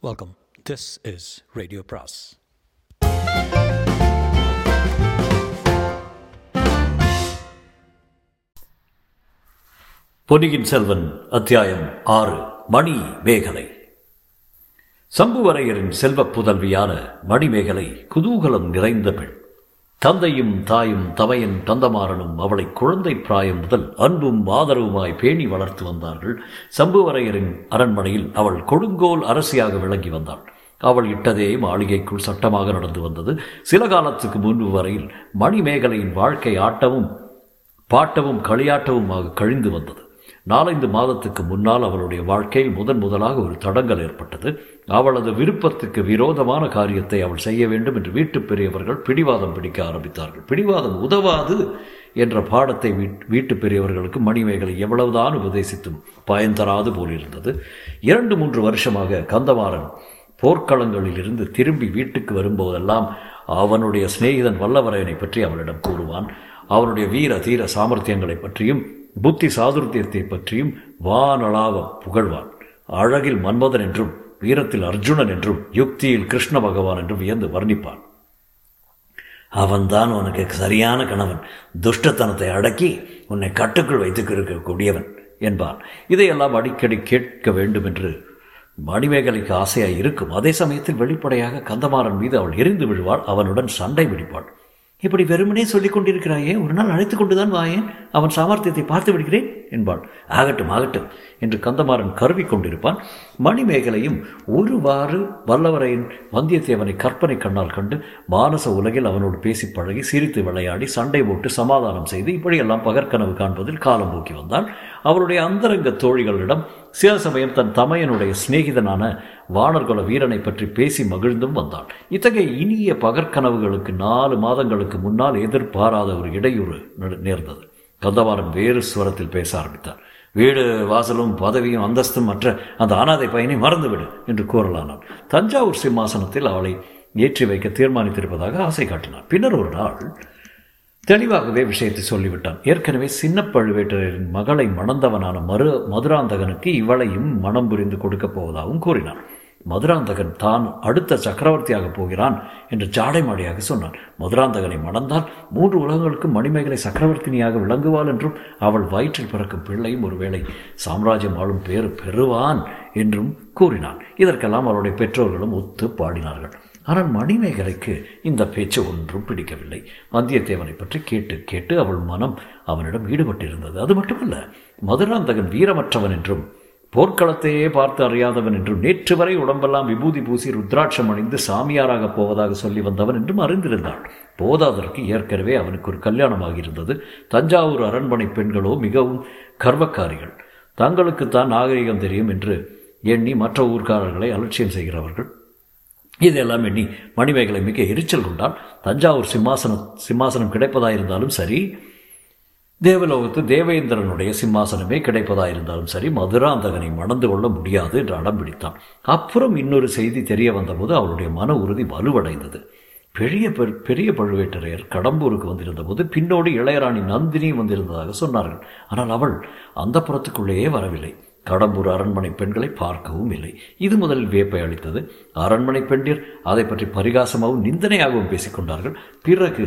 Welcome this is radio பிராஸ் பொன்னியின் செல்வன் அத்தியாயம் ஆறு மணி மேகலை. சம்புவரையரின் செல்வப் புதல்வியான மணிமேகலை குதூகலம் நிறைந்த பெண். தந்தையும் தாயும் தமையன் தந்தமாறனும் அவளை குழந்தை பிராயம் முதல் அன்பும் ஆதரவுமாய் பேணி வளர்த்து வந்தார்கள். சம்புவரையரின் அரண்மனையில் அவள் கொடுங்கோல் அரசியாக விளங்கி வந்தாள். அவள் இட்டதே மாளிகைக்குள் சட்டமாக நடந்து வந்தது. சில காலத்துக்கு முன்பு வரையில் மணிமேகலையின் வாழ்க்கை ஆட்டமும் பாட்டமும் களியாட்டவுமாக கழிந்து வந்தது. நாலைந்து மாதத்துக்கு முன்னால் அவளுடைய வாழ்க்கையில் முதன் முதலாக ஒரு தடங்கல் ஏற்பட்டது. அவளது விருப்பத்துக்கு விரோதமான காரியத்தை அவள் செய்ய வேண்டும் என்று வீட்டு பெரியவர்கள் பிடிவாதம் பிடிக்க ஆரம்பித்தார்கள். பிடிவாதம் உதவாது என்ற பாடத்தை வீட்டு பெரியவர்களுக்கு மணிமேகலை எவ்வளவுதான் உபதேசித்தும் பயன் தராது போலிருந்தது. இரண்டு மூன்று வருஷமாக கந்தமாறன் போர்க்களங்களில் இருந்து திரும்பி வீட்டுக்கு வரும்போதெல்லாம் அவனுடைய சிநேகிதன் வல்லவரையனை பற்றி அவளிடம் கூறுவான். அவனுடைய வீர தீர சாமர்த்தியங்களை பற்றியும் புத்தி சாதுர்த்தியத்தை பற்றியும் வானளாவ புகழ்வான். அழகில் மன்மதன் என்றும் வீரத்தில் அர்ஜுனன் என்றும் யுக்தியில் கிருஷ்ண பகவான் என்றும் வியந்து வர்ணிப்பான். அவன்தான் உனக்கு சரியான கணவன். துஷ்டத்தனத்தை அடக்கி உன்னை கட்டுக்குள் வைத்துக் இருக்கக்கூடியவன் என்பான். இதையெல்லாம் அடிக்கடி கேட்க வேண்டும் என்று மணிமேகலைக்கு ஆசையாய் இருக்கும். அதே சமயத்தில் வெளிப்படையாக கந்தமாறன் மீது அவள் எரிந்து விழுவாள். அவனுடன் சண்டை பிடிப்பாள். இப்படி வெறுமனே சொல்லிக் கொண்டிருக்கிறாயே ஒரு நாள் அழைத்து கொண்டுதான் வாயேன். அவன் சாமர்த்தியத்தை பார்த்து விடுகிறேன். என்பாள். ஆகட்டும் ஆகட்டும் என்று கந்தமாறன் கருவி கொண்டிருப்பான். மணிமேகலையும் ஒருவாறு வல்லவரையின் வந்தியத்தேவனை கற்பனை கண்ணால் கண்டு மானச உலகில் அவனோடு பேசி பழகி சிரித்து விளையாடி சண்டை போட்டு சமாதானம் செய்து இப்படியெல்லாம் பகற்கனவு காண்பதில் காலம் போக்கி வந்தான். அவருடைய அந்தரங்க தோழிகளிடம் சில சமயம் தன் தமையனுடைய சிநேகிதனான வானர்குல வீரனை பற்றி பேசி மகிழ்ந்தும் வந்தான். இத்தகைய இனிய பகற்கனவுகளுக்கு நாலு மாதங்களுக்கு முன்னால் எதிர்பாராத ஒரு இடையூறு நேர்ந்தது. கந்தமாறன் வேறு ஸ்வரத்தில் பேச ஆரம்பித்தார். வீடு வாசலும் பதவியும் அந்தஸ்தும் மற்ற அந்த அனாதை பையனை மறந்துவிடு என்று கூறலானான். தஞ்சாவூர் சிம்மாசனத்தில் அவளை ஏற்றி வைக்க தீர்மானித்திருப்பதாக ஆசை காட்டினார் பின்னர் ஒரு நாள் தெளிவாகவே விஷயத்தை சொல்லிவிட்டான். ஏற்கனவே சின்ன பழுவேட்டரின் மகளை மணந்தவனான மறு மதுராந்தகனுக்கு இவளையும் மனம் புரிந்து கொடுக்கப் போவதாகவும் கூறினான். மதுராந்தகன் தான் அடுத்த சக்கரவர்த்தியாக போகிறான் என்று ஜாடை மாடியாக சொன்னான். மதுராந்தகனை மணந்தால் மூன்று உலகங்களுக்கும் மணிமேகலை சக்கரவர்த்தினியாக விளங்குவாள் என்றும் அவள் வயிற்றில் பிறக்கும் பிள்ளையும் ஒருவேளை சாம்ராஜ்யம் ஆளும் பேறு பெறுவான் என்றும் கூறினான். இதற்கெல்லாம் அவருடைய பெற்றோர்களும் ஒத்து பாடினார்கள். ஆனால் மணிமேகலைக்கு இந்த பேச்சு ஒன்றும் பிடிக்கவில்லை. வந்தியத்தேவனை பற்றி கேட்டு கேட்டு அவள் மனம் அவனிடம் ஈடுபட்டிருந்தது. அது மட்டுமல்ல மதுராந்தகன் வீரமற்றவன் என்றும் போர்க்களத்தையே பார்த்து அறியாதவன் என்றும் நேற்று வரை உடம்பெல்லாம் விபூதி பூசி ருத்ராட்சம் அணிந்து சாமியாராக போவதாக சொல்லி வந்தவன் என்றும் அறிந்திருந்தான். போதாதற்கு ஏற்கனவே அவனுக்கு ஒரு கல்யாணமாகியிருந்தது. தஞ்சாவூர் அரண்மனை பெண்களோ மிகவும் கர்வக்காரிகள். தங்களுக்குத்தான் நாகரிகம் தெரியும் என்று எண்ணி மற்ற ஊர்க்காரர்களை அலட்சியம் செய்கிறவர்கள். இதெல்லாம் எண்ணி மணிமேகலை மிக எரிச்சல் கொண்டால் தஞ்சாவூர் சிம்மாசனம் சிம்மாசனம் கிடைப்பதாயிருந்தாலும் சரி தேவலோகத்து தேவேந்திரனுடைய சிம்மாசனமே கிடைப்பதாயிருந்தாலும் சரி மதுராந்தகனை மணந்து கொள்ள முடியாது என்று அடம் பிடித்தான். அப்புறம் இன்னொரு செய்தி தெரிய வந்தபோது அவளுடைய மன உறுதி வலுவடைந்தது. பெரிய பெரிய பழுவேட்டரையர் கடம்பூருக்கு வந்திருந்த போது பின்னோடு இளையராணி நந்தினி வந்திருந்ததாக சொன்னார்கள். ஆனால் அவள் அந்த புறத்துக்குள்ளேயே வரவில்லை. கடம்பூர் அரண்மனை பெண்களை பார்க்கவும் இல்லை. இது முதலில் வியப்பை அளித்தது அரண்மனை பெண்டிர் அதை பற்றி பரிகாசமாகவும் நிந்தனையாகவும் பேசிக்கொண்டார்கள் பிறகு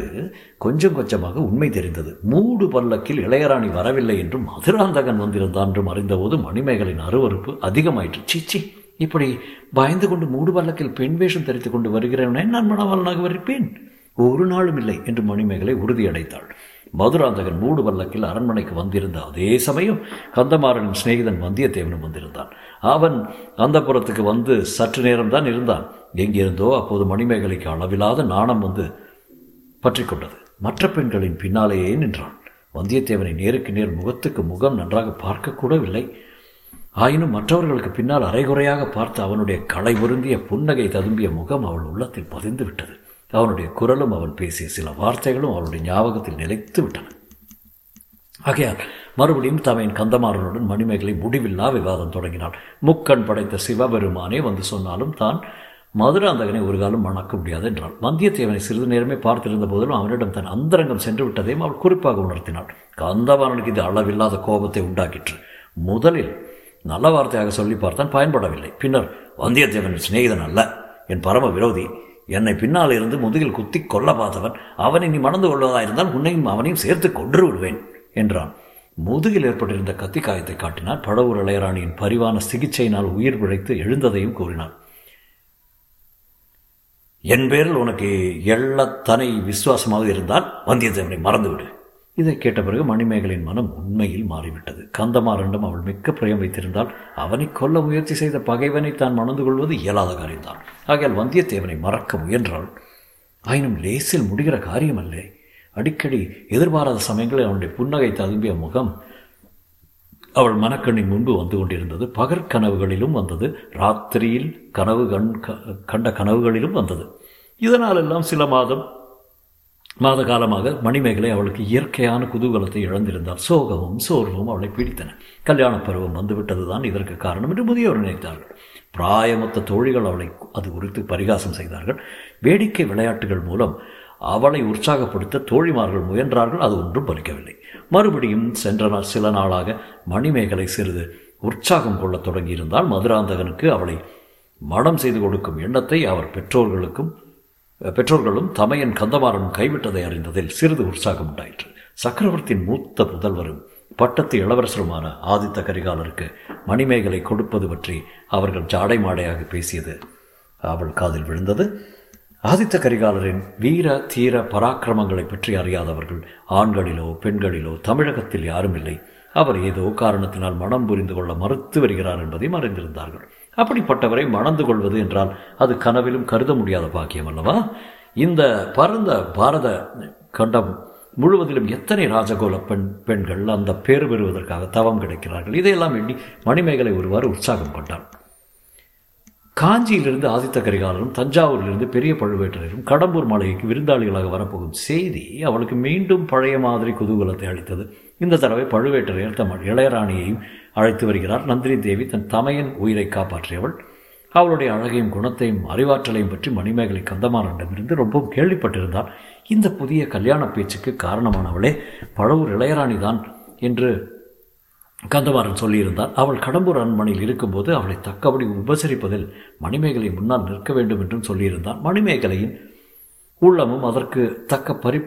கொஞ்சம் கொஞ்சமாக உண்மை தெரிந்தது. மூடு பல்லக்கில் இளையராணி வரவில்லை என்றும் மதுராந்தகன் வந்திருந்தான் என்றும் அறிந்தபோது மணிமேகலின் அருவறுப்பு அதிகமாயிற்று. சீச்சி இப்படி பயந்து கொண்டு மூடு பல்லக்கில் பெண் வேஷம் தெரித்து கொண்டு வருகிறவனே நான் மணவாளனாக வரிப்பேன் ஒரு நாளும் இல்லை என்று மணிமேகலை உறுதியடைத்தாள். மதுராந்தகன் மூடு வல்லக்கில் அரண்மனைக்கு வந்திருந்த அதே சமயம் கந்தமாறனின் சிநேகிதன் வந்தியத்தேவனும் வந்திருந்தான். அவன் அந்த புறத்துக்கு வந்து சற்று நேரம்தான் இருந்தான். எங்கிருந்தோ அப்போது மணிமேகலைக்கு அளவில்லாத நாணம் வந்து பற்றி கொண்டது. மற்ற பெண்களின் பின்னாலேயே நின்றான். வந்தியத்தேவனை நேருக்கு நேர் முகத்துக்கு முகம் நன்றாக பார்க்கக்கூடவில்லை ஆயினும் மற்றவர்களுக்கு பின்னால் அரைகுறையாக பார்த்து அவனுடைய களை பொருந்திய புன்னகை ததும்பிய முகம் அவள் உள்ளத்தில் பதிந்து விட்டது. அவனுடைய குரலும் அவன் பேசிய சில வார்த்தைகளும் அவனுடைய ஞாபகத்தில் நிலைத்து விட்டன ஆகையால் மறுபடியும் தமையின் கந்தமாறனுடன் மணிமேகலை முடிவில்லா விவாதம் தொடங்கினாள். முக்கண் படைத்த சிவபெருமானே வந்து சொன்னாலும் தான் மதுராந்தகனை ஒரு காலம் மணக்க முடியாது என்றாள். வந்தியத்தேவனை சிறிது நேரமே பார்த்திருந்த போதிலும் அவனிடம் தன் அந்தரங்கம் சென்று விட்டதையும் அவள் குறிப்பாக உணர்த்தினாள். கந்தமாறனுக்கு இது அளவில்லாத கோபத்தை உண்டாக்கிற்று. முதலில் நல்ல வார்த்தையாக சொல்லி பார்த்தான் பயன்படவில்லை. பின்னர் வந்தியத்தேவன் சிநேகிதன் அல்ல. என் பரம விரோதி. என்னை பின்னால் இருந்து முதுகில் குத்தி கொல்ல பார்த்தவன் அவனை நீ மணந்து கொள்வதாயிருந்தால் உன்னையும் அவனையும் சேர்த்து கொன்று விடுவேன் என்றான். முதுகில் ஏற்பட்டிருந்த கத்தி காயத்தை காட்டினார் பழவூர் இளையராணியின் பரிவான சிகிச்சையினால் உயிர் பிழைத்து எழுந்ததையும் கூறினார் என் பேரில் உனக்கு எள்ளத்தனை விசுவாசமாக இருந்தால் வந்தியத்தேவனை மறந்துவிடு. இதை கேட்ட பிறகு மணிமேகலின் மனம் உண்மையில் மாறிவிட்டது. கந்தமாறனிடம் அவள் மிக்க பிரியம் வைத்திருந்தால் அவனை கொல்ல முயற்சி செய்த பகைவனை தான் மணந்து கொள்வது இயலாத காரியம்தான் ஆகையால் வந்தியத்தேவனை மறக்க முயன்றாள். ஆயினும் லேசில் முடிகிற காரியமல்லே. அடிக்கடி எதிர்பாராத சமயங்களில் அவனுடைய புன்னகை ததும்பிய முகம் அவள் மனக்கண்ணின் முன்பு வந்து கொண்டிருந்தது. பகற்கனவுகளிலும் வந்தது. ராத்திரியில் கனவு கண் கண்ட கனவுகளிலும் வந்தது. இதனாலெல்லாம் சில மாதம் மாத காலமாக மணிமேகலை அவளுக்கு இயற்கையான குதூகலத்தை இழந்திருந்தார். சோகமும் சோர்வும் அவளை பிடித்தன. கல்யாண பருவம் வந்துவிட்டதுதான் இதற்கு காரணம் என்று முதியோர் நினைத்தார்கள். பிராயமொத்த தோழிகள் அவளை அது குறித்து பரிகாசம் செய்தார்கள். வேடிக்கை விளையாட்டுகள் மூலம் அவளை உற்சாகப்படுத்த தோழிமார்கள் முயன்றார்கள். அது ஒன்றும் பலிக்கவில்லை. மறுபடியும் சென்ற நாள் சில நாளாக மணிமேகலை சிறிது உற்சாகம் கொள்ளத் தொடங்கியிருந்தால் மதுராந்தகனுக்கு அவளை மடம் செய்து கொடுக்கும் எண்ணத்தை அவர் பெற்றோர்களுக்கும் பெற்றோர்களும் தமையன் கந்தமாறனும் கைவிட்டதை அறிந்ததில் சிறிது உற்சாகம் உண்டாயிற்று. சக்கரவர்த்தியின் மூத்த புதல்வரும் பட்டத்து இளவரசருமான ஆதித்த கரிகாலருக்கு மணிமேகலை கொடுப்பது பற்றி அவர்கள் ஜாடை மாடையாக பேசியது அவள் காதில் விழுந்தது. ஆதித்த கரிகாலரின் வீர தீர பராக்கிரமங்களை பற்றி அறியாதவர்கள் ஆண்களிலோ பெண்களிலோ தமிழகத்தில் யாரும் இல்லை அவர் ஏதோ காரணத்தினால் மனம் புரிந்து கொள்ள மறுத்து வருகிறார் என்பதையும் அறிந்திருந்தார்கள் அப்படிப்பட்டவரை மணந்து கொள்வது என்றால் அது கனவிலும் கருத முடியாத பாக்கியம் அல்லவா? இந்த பரந்த பாரத கண்டம் முழுவதிலும் எத்தனை ராஜகோல பெண் பெண்கள் அந்த பேறு பெறுவதற்காக தவம் கிடைக்கிறார்கள்? இதையெல்லாம் எண்ணி மணிமேகலை ஒருவாறு உற்சாகம் கொண்டான் காஞ்சியிலிருந்து ஆதித்த கரிகாலரும் தஞ்சாவூரிலிருந்து பெரிய பழுவேட்டரையரும் கடம்பூர் மாளிகைக்கு விருந்தாளிகளாக வரப்போகும் செய்தி அவளுக்கு மீண்டும் பழைய மாதிரி குதூகலத்தை அளித்தது. இந்த தடவை பழுவேட்டரையர் தம் இளையராணியையும் அழைத்து வருகிறார். நந்தினி தேவி தன் தமையன் உயிரை காப்பாற்றியவள். அவளுடைய அழகையும் குணத்தையும் அறிவாற்றலையும் பற்றி மணிமேகலை கந்தமாறனிடமிருந்து ரொம்பவும் கேள்விப்பட்டிருந்தால் இந்த புதிய கல்யாண பேச்சுக்கு காரணமானவளே பழவூர் இளையராணி தான் என்று கந்தமாறன் சொல்லியிருந்தார். அவள் கடம்பூர் அரண்மனையில் இருக்கும்போது அவளை தக்கபடி உபசரிப்பதில் மணிமேகலை முன்னால் நிற்க வேண்டும் என்றும் சொல்லியிருந்தார். மணிமேகலையின் உள்ளமும் அதற்கு தக்க பரி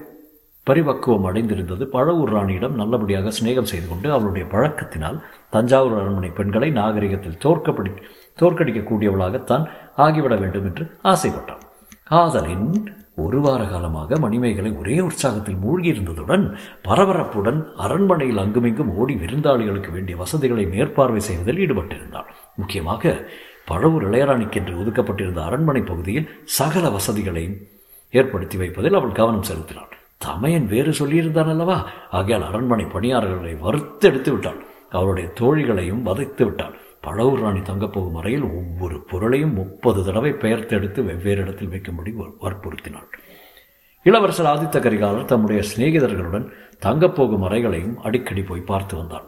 பரிபக்குவம் அடைந்திருந்தது. பழவூர் ராணியிடம் நல்லபடியாக சிநேகம் செய்து கொண்டு அவளுடைய பழக்கத்தினால் தஞ்சாவூர் அரண்மனை பெண்களை நாகரிகத்தில் தோற்கப்படி தோற்கடிக்கக்கூடியவளாகத்தான் ஆகிவிட வேண்டும் என்று ஆசைப்பட்டான். ஆதலின் ஒரு வார காலமாக மணிமேகலை ஒரே உற்சாகத்தில் மூழ்கியிருந்ததுடன் பரபரப்புடன் அரண்மனையில் அங்குமிங்கும் ஓடி விருந்தாளிகளுக்கு வேண்டிய வசதிகளை மேற்பார்வை செய்வதில் ஈடுபட்டிருந்தாள். முக்கியமாக பழவூர் இளையராணிக்கென்று ஒதுக்கப்பட்டிருந்த அரண்மனை பகுதியில் சகல வசதிகளையும் ஏற்படுத்தி வைப்பதில் அவள் கவனம் செலுத்தினாள். தமையன் வேறு சொல்லியிருந்தான் அல்லவா ஆகையால் அரண்மனை பணியாளர்களை வறுத்தெடுத்து விட்டான். அவருடைய தோழிகளையும் வதைத்து விட்டான். பழவூர் ராணி தங்கப்போகும் அறையில் ஒவ்வொரு பொருளையும் முப்பது தடவை பெயர்த்தெடுத்து வெவ்வேறு இடத்தில் வைக்கும்படி வற்புறுத்தினாள் இளவரசர் ஆதித்த கரிகாலர் தம்முடைய சிநேகிதர்களுடன் தங்கப்போகும் அறைகளையும் அடிக்கடி போய் பார்த்து வந்தாள்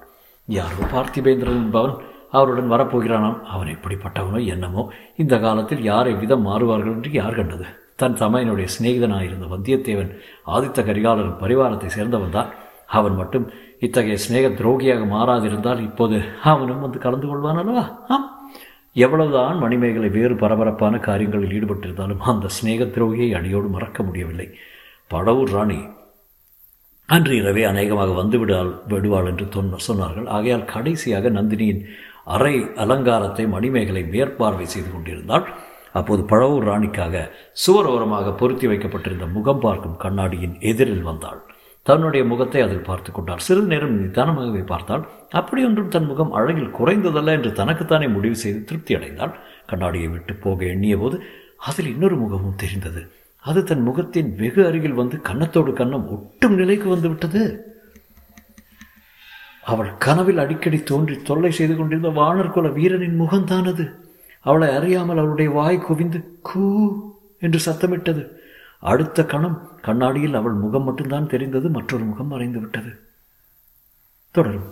யாரோ பார்த்திபேந்திரன் என்பவன் அவருடன் வரப்போகிறானாம். அவன் எப்படிப்பட்டவனோ என்னமோ இந்த காலத்தில் யாரை விதம் மாறுவார்கள் என்று யார் கண்டது? தன் தமையனுடைய சிநேகிதனாயிருந்த வந்தியத்தேவன் ஆதித்த கரிகாலரின் பரிவாரத்தை சேர்ந்தவன் தான். அவன் மட்டும் இத்தகைய சிநேக துரோகியாக மாறாதிருந்தால் இப்போது அவனும் வந்து கலந்து கொள்வான் அல்லவா ஆம். எவ்வளவுதான் மணிமேகலை வேறு பரபரப்பான காரியங்களில் ஈடுபட்டிருந்தாலும் அந்த சிநேக துரோகியை அடியோடு மறக்க முடியவில்லை. படவூர் ராணி அன்று இரவே அநேகமாக வந்துவிடால் விடுவாள் என்று சொன்னார்கள். ஆகையால் கடைசியாக நந்தினியின் அறை அலங்காரத்தை மணிமேகலை மேற்பார்வை செய்து கொண்டிருந்தாள். அப்போது பழவூர் ராணிக்காக சுவர் ஓரமாக பொருத்தி வைக்கப்பட்டிருந்த முகம் பார்க்கும் கண்ணாடியின் எதிரில் வந்தாள். தன்னுடைய முகத்தை அதில் பார்த்து கொண்டார் சிறிது நேரம் நிதானமாகவே பார்த்தாள். அப்படியொன்றும் தன் முகம் அழகில் குறைந்ததல்ல என்று தனக்குத்தானே முடிவு செய்து திருப்தி அடைந்தாள். கண்ணாடியை விட்டு போக எண்ணிய போது அதில் இன்னொரு முகமும் தெரிந்தது. அது தன் முகத்தின் வெகு அருகில் வந்து கன்னத்தோடு கன்னம் ஒட்டும் நிலைக்கு வந்து விட்டது. அவள் கனவில் அடிக்கடி தோன்றி தொல்லை செய்து கொண்டிருந்த வானர்குல வீரனின் முகம்தான் அது அவளை அறியாமல் அவளுடைய வாய் குவிந்து கூ என்று சத்தமிட்டது. அடுத்த கணம் கண்ணாடியில் அவள் முகம் மட்டும்தான் தெரிந்தது மற்றொரு முகம் மறைந்து விட்டது தொடரும்.